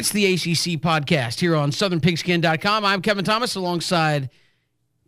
It's the ACC podcast here on southernpigskin.com. I'm Kevin Thomas alongside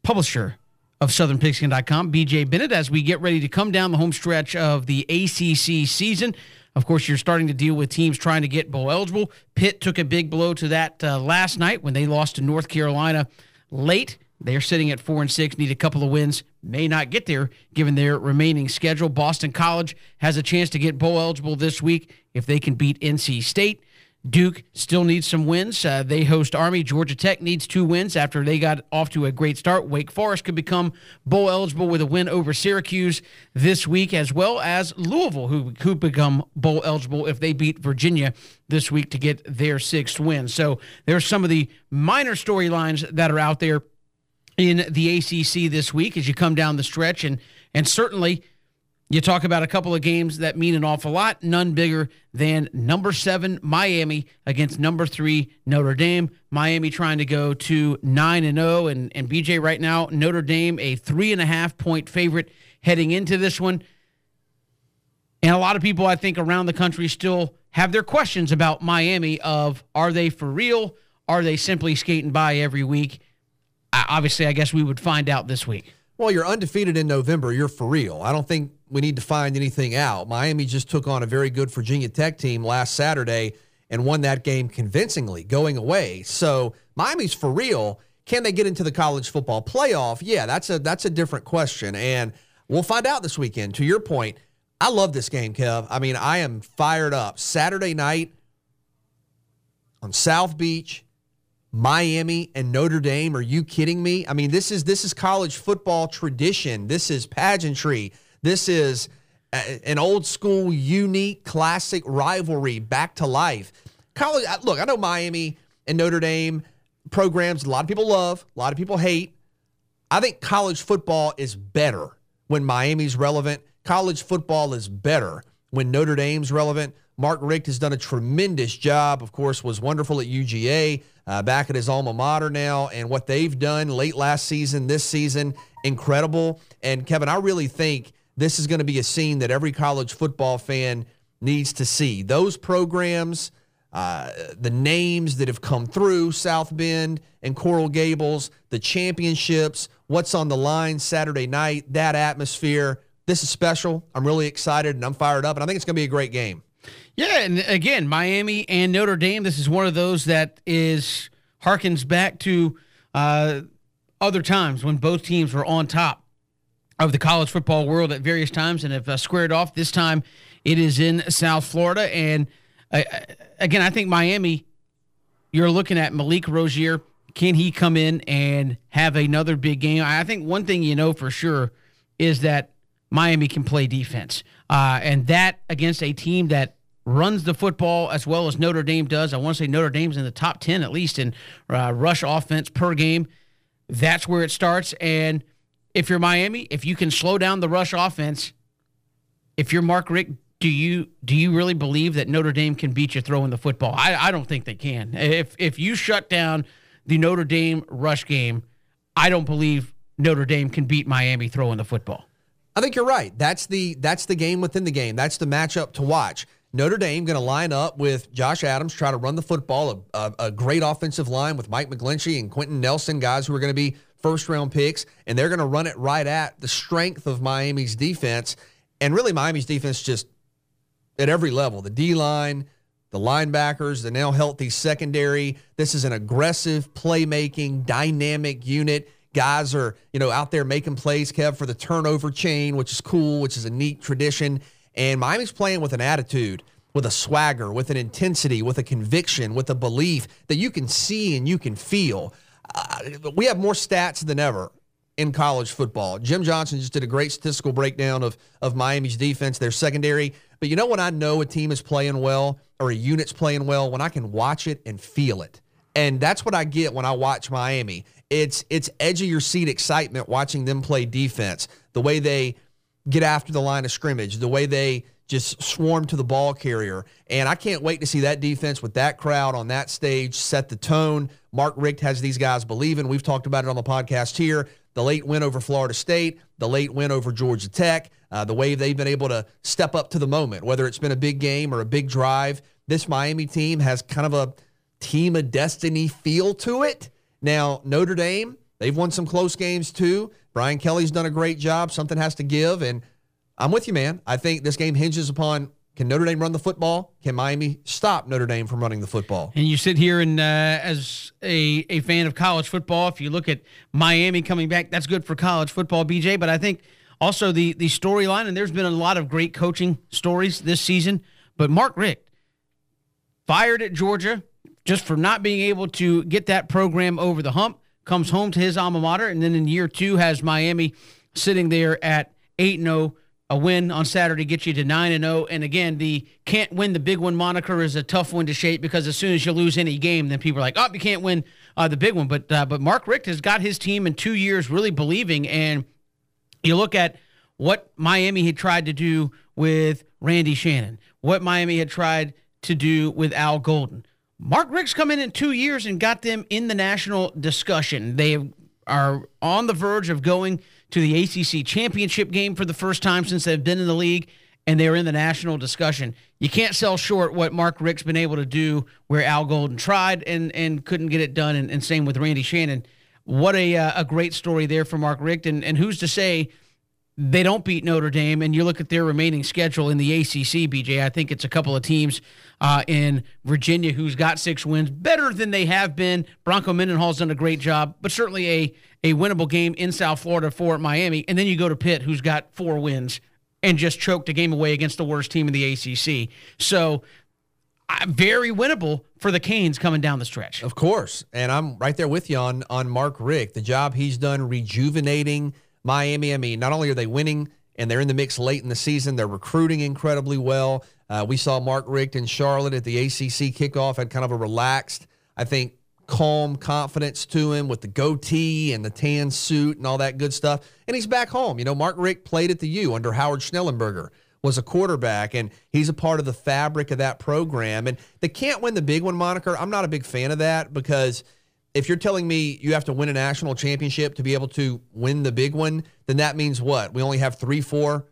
publisher of southernpigskin.com, BJ Bennett, as we get ready to come down the home stretch of the ACC season. Of course, you're starting to deal with teams trying to get bowl eligible. Pitt took a big blow to that uh, last night when they lost to North Carolina late. They're sitting at four and six, need a couple of wins, may not get there given their remaining schedule. Boston College has a chance to get bowl eligible this week if they can beat NC State. Duke still needs some wins. Uh, they host Army. Georgia Tech needs two wins after they got off to a great start. Wake Forest could become bowl eligible with a win over Syracuse this week, as well as Louisville, who could become bowl eligible if they beat Virginia this week to get their sixth win. So there's some of the minor storylines that are out there in the ACC this week as you come down the stretch, and and certainly you talk about a couple of games that mean an awful lot, none bigger than number seven Miami against number three Notre Dame. Miami trying to go to nine and zero, and and BJ right now Notre Dame a three and a half point favorite heading into this one. And a lot of people, I think, around the country still have their questions about Miami of are they for real? Are they simply skating by every week? Obviously, I guess we would find out this week. Well, you're undefeated in November. You're for real. I don't think we need to find anything out. Miami just took on a very good Virginia Tech team last Saturday and won that game convincingly going away. So Miami's for real. Can they get into the college football playoff? Yeah, that's a that's a different question. And we'll find out this weekend. To your point, I love this game, Kev. I mean, I am fired up. Saturday night on South Beach, Miami and Notre Dame. Are you kidding me? I mean, this is this is college football tradition. This is pageantry. This is a, an old school, unique, classic rivalry back to life. College. Look, I know Miami and Notre Dame programs. A lot of people love. A lot of people hate. I think college football is better when Miami's relevant. College football is better when Notre Dame's relevant. Mark Richt has done a tremendous job. Of course, was wonderful at UGA, uh, back at his alma mater now, and what they've done late last season, this season, incredible. And Kevin, I really think this is going to be a scene that every college football fan needs to see. Those programs, uh, the names that have come through South Bend and Coral Gables, the championships, what's on the line Saturday night, that atmosphere. This is special. I'm really excited and I'm fired up, and I think it's going to be a great game. Yeah, and again, Miami and Notre Dame. This is one of those that is harkens back to uh, other times when both teams were on top of the college football world at various times and have uh, squared off. This time, it is in South Florida, and uh, again, I think Miami. You're looking at Malik Rosier. Can he come in and have another big game? I think one thing you know for sure is that Miami can play defense, uh, and that against a team that runs the football as well as Notre Dame does. I want to say Notre Dame's in the top 10 at least in uh, rush offense per game. That's where it starts. And if you're Miami, if you can slow down the rush offense, if you're Mark Richt, do you do you really believe that Notre Dame can beat you throwing the football? I, I don't think they can. If if you shut down the Notre Dame rush game, I don't believe Notre Dame can beat Miami throwing the football. I think you're right. That's the that's the game within the game. That's the matchup to watch. Notre Dame going to line up with Josh Adams, try to run the football, a, a, a, great offensive line with Mike McGlinchey and Quenton Nelson, guys who are going to be first round picks, and they're going to run it right at the strength of Miami's defense. And really, Miami's defense just at every level the D line, the linebackers, the now healthy secondary. This is an aggressive, playmaking, dynamic unit. Guys are, you know, out there making plays, Kev, for the turnover chain, which is cool, which is a neat tradition. And Miami's playing with an attitude, with a swagger, with an intensity, with a conviction, with a belief that you can see and you can feel. Uh, we have more stats than ever in college football. Jim Johnson just did a great statistical breakdown of, of Miami's defense, their secondary. But you know when I know a team is playing well or a unit's playing well? When I can watch it and feel it. And that's what I get when I watch Miami. It's it's edge of your seat excitement watching them play defense. The way they get after the line of scrimmage, the way they just swarm to the ball carrier. And I can't wait to see that defense with that crowd on that stage set the tone. Mark Richt has these guys believing. We've talked about it on the podcast here. The late win over Florida State, the late win over Georgia Tech, uh, the way they've been able to step up to the moment, whether it's been a big game or a big drive. This Miami team has kind of a team of destiny feel to it. Now, Notre Dame, they've won some close games too. Brian Kelly's done a great job. Something has to give. And I'm with you, man. I think this game hinges upon can Notre Dame run the football? Can Miami stop Notre Dame from running the football? And you sit here and uh, as a, a fan of college football, if you look at Miami coming back, that's good for college football, BJ. But I think also the the storyline, and there's been a lot of great coaching stories this season. But Mark Richt fired at Georgia just for not being able to get that program over the hump, comes home to his alma mater, and then in year two has Miami sitting there at 8 0 a win on Saturday gets you to 9 and 0 and again the can't win the big one moniker is a tough one to shape because as soon as you lose any game then people are like oh you can't win uh, the big one. But uh, but Mark Richt has got his team in 2 years really believing and you look at what Miami had tried to do with Randy Shannon what Miami had tried to do with Al Golden Mark Richt's come in in 2 years and got them in the national discussion they are on the verge of going to the ACC championship game for the first time since they've been in the league, and they're in the national discussion. You can't sell short what Mark Richt's been able to do where Al Golden tried and and couldn't get it done, and, and same with Randy Shannon. What a uh, a great story there for Mark Richt, and and who's to say they don't beat Notre Dame, and you look at their remaining schedule in the ACC, BJ. I think it's a couple of teams uh, in Virginia who's got six wins, better than they have been. Bronco Mendenhall's done a great job, but certainly a a winnable game in South Florida for Miami. And then you go to Pitt, who's got four wins and just choked a game away against the worst team in the ACC. So uh, very winnable for the Canes coming down the stretch. Of course, and I'm right there with you on on Mark Richt. The job he's done rejuvenating Miami. I mean, not only are they winning and they're in the mix late in the season, they're recruiting incredibly well. Uh, we saw Mark Richt in Charlotte at the ACC kickoff had kind of a relaxed, I think, calm confidence to him with the goatee and the tan suit and all that good stuff. And he's back home. You know, Mark Richt played at the U under Howard Schnellenberger, was a quarterback, and he's a part of the fabric of that program. And they can't win the big one moniker. I'm not a big fan of that because if you're telling me you have to win a national championship to be able to win the big one, then that means what? We only have three, four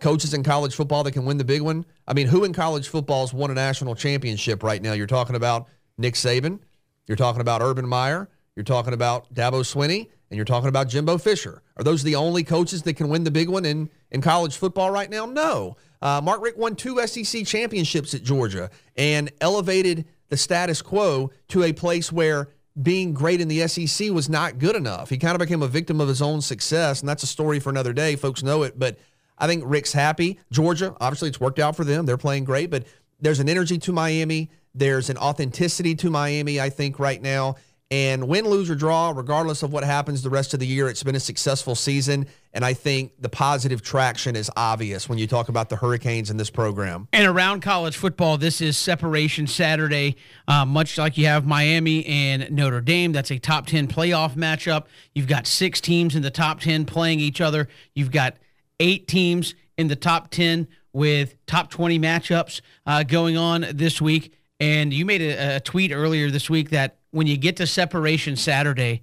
coaches in college football that can win the big one. I mean, who in college football has won a national championship right now? You're talking about Nick Saban. You're talking about Urban Meyer. You're talking about Dabo Swinney, and you're talking about Jimbo Fisher. Are those the only coaches that can win the big one in, in college football right now? No. Uh, Mark Richt won two SEC championships at Georgia and elevated the status quo to a place where being great in the SEC was not good enough. He kind of became a victim of his own success, and that's a story for another day. Folks know it, but I think Richt's happy. Georgia, obviously, it's worked out for them. They're playing great, but there's an energy to Miami there's an authenticity to Miami, I think, right now. And win, lose, or draw, regardless of what happens the rest of the year, it's been a successful season. And I think the positive traction is obvious when you talk about the Hurricanes in this program. And around college football, this is Separation Saturday, uh, much like you have Miami and Notre Dame. That's a top 10 playoff matchup. You've got six teams in the top 10 playing each other. You've got eight teams in the top 10 with top 20 matchups uh, going on this week. And you made a, a tweet earlier this week that when you get to separation Saturday,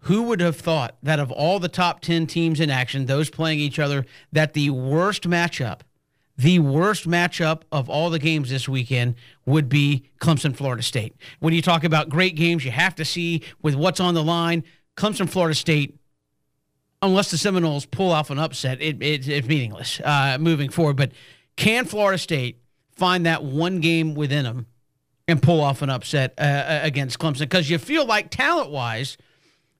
who would have thought that of all the top 10 teams in action, those playing each other, that the worst matchup, the worst matchup of all the games this weekend would be Clemson Florida State. When you talk about great games, you have to see with what's on the line, Clemson Florida State, unless the Seminoles pull off an upset, it, it, it's meaningless uh, moving forward. But can Florida State find that one game within them and pull off an upset uh, uh against Clemson because you feel like talent wise,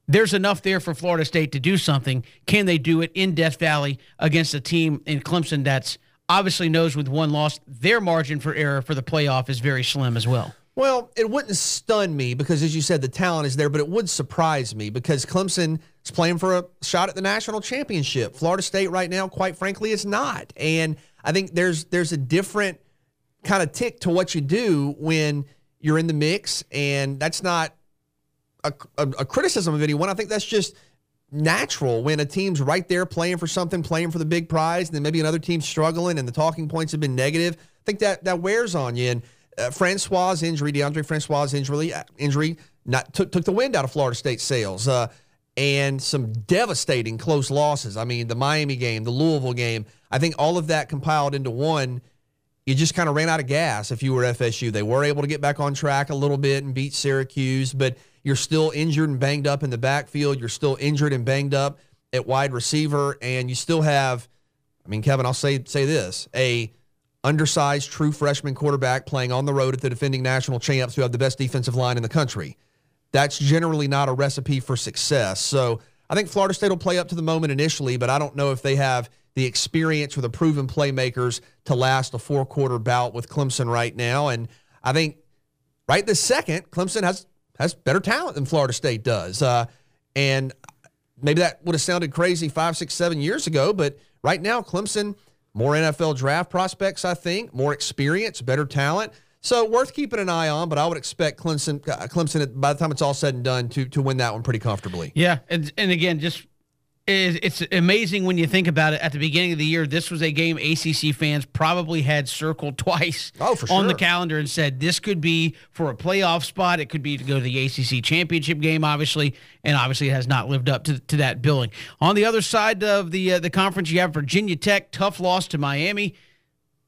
there's enough there for Florida State to do something. Can they do it in Death Valley against a team in Clemson that's obviously knows with one loss, their margin for error for the playoff is very slim as well? Well, it wouldn't stun me because, as you said, the talent is there, but it would surprise me because Clemson is playing for a shot at the national championship. Florida State right now, quite frankly, is not. And I think there's there's a different – kind of tick to what you do when you're in the mix. And that's not a, a, a, criticism of anyone. I think that's just natural when a team's right there playing for something, playing for the big prize, and then maybe another team's struggling and the talking points have been negative. I think that that wears on you. And uh, Francois' injury, Deondre Francois' injury, uh, injury not took, took the wind out of Florida State sails. Uh, and some devastating close losses. I mean, the Miami game, the Louisville game. I think all of that compiled into one you just kind of ran out of gas if you were FSU. They were able to get back on track a little bit and beat Syracuse, but you're still injured and banged up in the backfield. You're still injured and banged up at wide receiver, and you still have, I mean, Kevin, I'll say say this: a undersized true freshman quarterback playing on the road at the defending national champs who have the best defensive line in the country. That's generally not a recipe for success. So I think Florida State will play up to the moment initially, but I don't know if they have the experience with the proven playmakers to last a four quarter bout with Clemson right now. And I think right this second, Clemson has has better talent than Florida State does. Uh, and maybe that would have sounded crazy five, six, seven years ago, but right now, Clemson, more NFL draft prospects, I think, more experience, better talent. So worth keeping an eye on, but I would expect Clemson, uh, Clemson, by the time it's all said and done, to to win that one pretty comfortably. Yeah, and and again, just it's amazing when you think about it. At the beginning of the year, this was a game ACC fans probably had circled twice oh, sure. on the calendar and said this could be for a playoff spot. It could be to go to the ACC championship game, obviously, and obviously it has not lived up to, to that billing. On the other side of the uh, the conference, you have Virginia Tech, tough loss to Miami.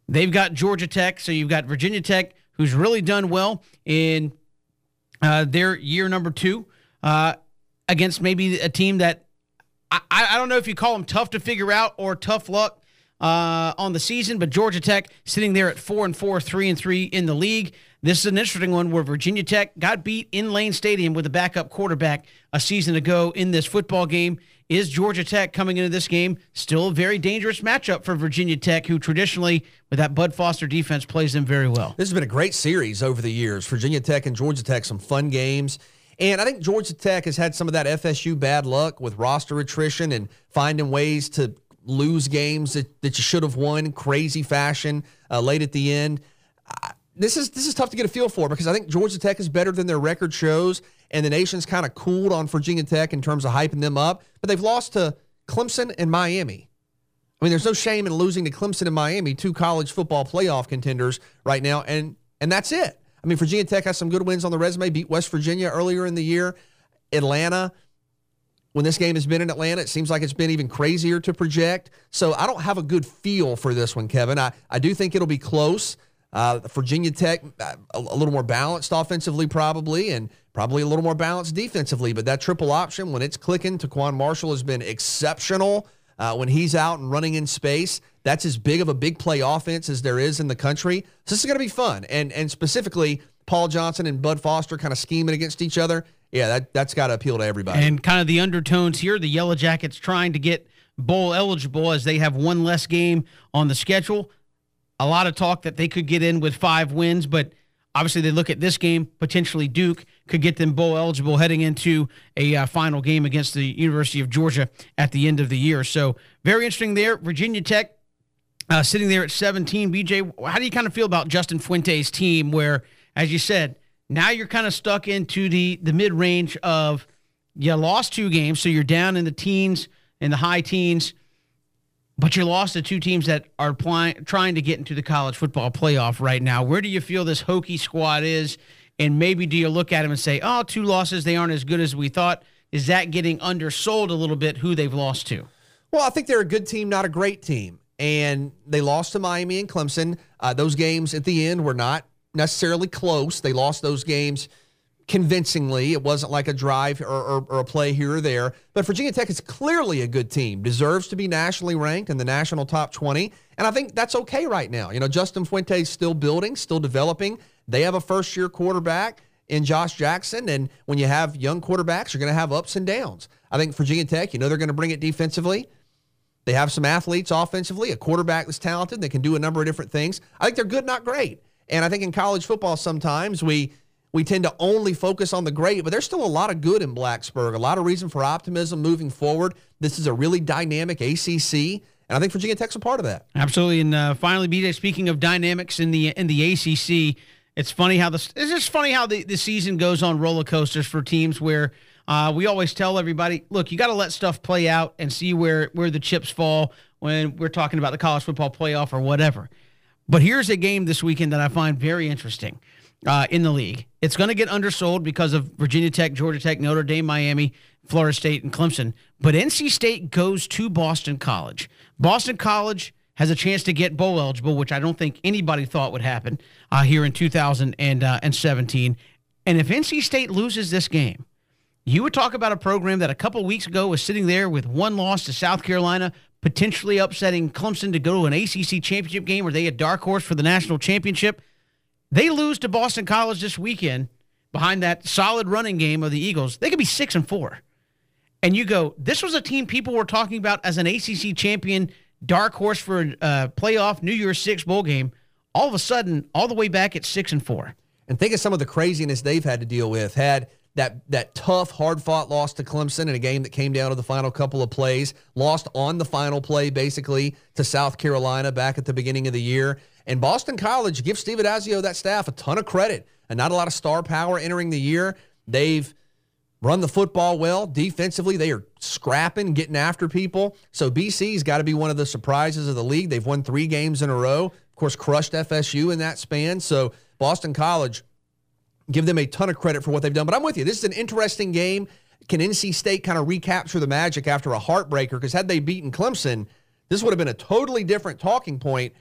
They've got Georgia Tech, so you've got Virginia Tech, who's really done well in uh, their year number two uh, against maybe a team that I, I don't know if you call them tough to figure out or tough luck uh, on the season, but Georgia Tech sitting there at four and four, three and three in the league. This is an interesting one where Virginia Tech got beat in Lane Stadium with a backup quarterback a season ago in this football game. Is Georgia Tech coming into this game still a very dangerous matchup for Virginia Tech, who traditionally, with that Bud Foster defense, plays them very well? This has been a great series over the years. Virginia Tech and Georgia Tech, some fun games. And I think Georgia Tech has had some of that FSU bad luck with roster attrition and finding ways to lose games that, that you should have won crazy fashion uh, late at the end. Uh, this is this is tough to get a feel for because I think Georgia Tech is better than their record shows, and the nation's kind of cooled on Virginia Tech in terms of hyping them up. But they've lost to Clemson and Miami. I mean, there's no shame in losing to Clemson and Miami, two college football playoff contenders right now, and and that's it. I mean, Virginia Tech has some good wins on the resume, beat West Virginia earlier in the year. Atlanta, when this game has been in Atlanta, it seems like it's been even crazier to project. So I don't have a good feel for this one, Kevin. I, I do think it'll be close. Uh, Virginia Tech, uh, a, a little more balanced offensively, probably, and probably a little more balanced defensively. But that triple option, when it's clicking, TaQuon Marshall has been exceptional uh, when he's out and running in space. That's as big of a big play offense as there is in the country. So this is going to be fun. And and specifically, Paul Johnson and Bud Foster kind of scheming against each other. Yeah, that, that's got to appeal to everybody. And kind of the undertones here the Yellow Jackets trying to get bowl eligible as they have one less game on the schedule. A lot of talk that they could get in with five wins, but obviously they look at this game potentially Duke could get them bowl eligible heading into a uh, final game against the University of Georgia at the end of the year. So very interesting there. Virginia Tech uh, sitting there at 17. BJ, how do you kind of feel about Justin Fuente's team? Where, as you said, now you're kind of stuck into the the mid range of you lost two games, so you're down in the teens, in the high teens, but you lost to two teams that are playing, trying to get into the college football playoff right now. Where do you feel this Hokie squad is? And maybe do you look at them and say, oh, two losses, they aren't as good as we thought? Is that getting undersold a little bit who they've lost to? Well, I think they're a good team, not a great team. And they lost to Miami and Clemson. Uh, those games at the end were not necessarily close. They lost those games convincingly. It wasn't like a drive or, or, or, a play here or there. But Virginia Tech is clearly a good team, deserves to be nationally ranked in the national top 20. And I think that's okay right now. You know, Justin Fuente is still building, still developing. They have a first year quarterback in Josh Jackson. And when you have young quarterbacks, you're going to have ups and downs. I think Virginia Tech, you know, they're going to bring it defensively. They have some athletes offensively, a quarterback that's talented. They can do a number of different things. I think they're good, not great. And I think in college football, sometimes we we tend to only focus on the great, but there's still a lot of good in Blacksburg, a lot of reason for optimism moving forward. This is a really dynamic ACC. And I think Virginia Tech's a part of that. Absolutely. And uh, finally, BJ, speaking of dynamics in the in the ACC, it's funny how this it's just funny how the, the season goes on roller coasters for teams where uh, we always tell everybody, look, you got to let stuff play out and see where where the chips fall when we're talking about the college football playoff or whatever. But here's a game this weekend that I find very interesting uh, in the league. It's going to get undersold because of Virginia Tech, Georgia Tech, Notre Dame, Miami, Florida State, and Clemson. But NC State goes to Boston College. Boston College has a chance to get bowl eligible, which I don't think anybody thought would happen uh, here in 2017. And if NC State loses this game, you would talk about a program that a couple weeks ago was sitting there with one loss to South Carolina, potentially upsetting Clemson to go to an ACC championship game where they had dark horse for the national championship. They lose to Boston College this weekend behind that solid running game of the Eagles. They could be six and four. And you go, this was a team people were talking about as an ACC champion, dark horse for a uh, playoff New Year's Six bowl game. All of a sudden, all the way back at six and four. And think of some of the craziness they've had to deal with. Had that that tough, hard fought loss to Clemson in a game that came down to the final couple of plays, lost on the final play basically to South Carolina back at the beginning of the year. And Boston College gives Steve Addazio that staff a ton of credit and not a lot of star power entering the year. They've run the football well defensively. They are scrapping, getting after people. So BC's got to be one of the surprises of the league. They've won three games in a row. Of course, crushed FSU in that span. So Boston College give them a ton of credit for what they've done. But I'm with you. This is an interesting game. Can NC State kind of recapture the magic after a heartbreaker? Because had they beaten Clemson, this would have been a totally different talking point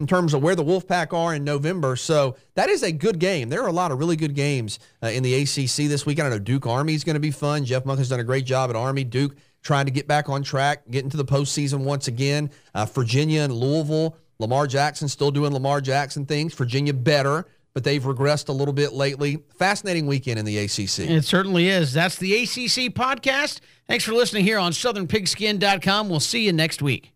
in terms of where the Wolfpack are in November. So that is a good game. There are a lot of really good games uh, in the ACC this weekend. I know Duke Army is going to be fun. Jeff Monk has done a great job at Army. Duke trying to get back on track, getting to the postseason once again. Uh, Virginia and Louisville. Lamar Jackson still doing Lamar Jackson things. Virginia better but they've regressed a little bit lately. Fascinating weekend in the ACC. It certainly is. That's the ACC podcast. Thanks for listening here on SouthernPigskin.com. We'll see you next week.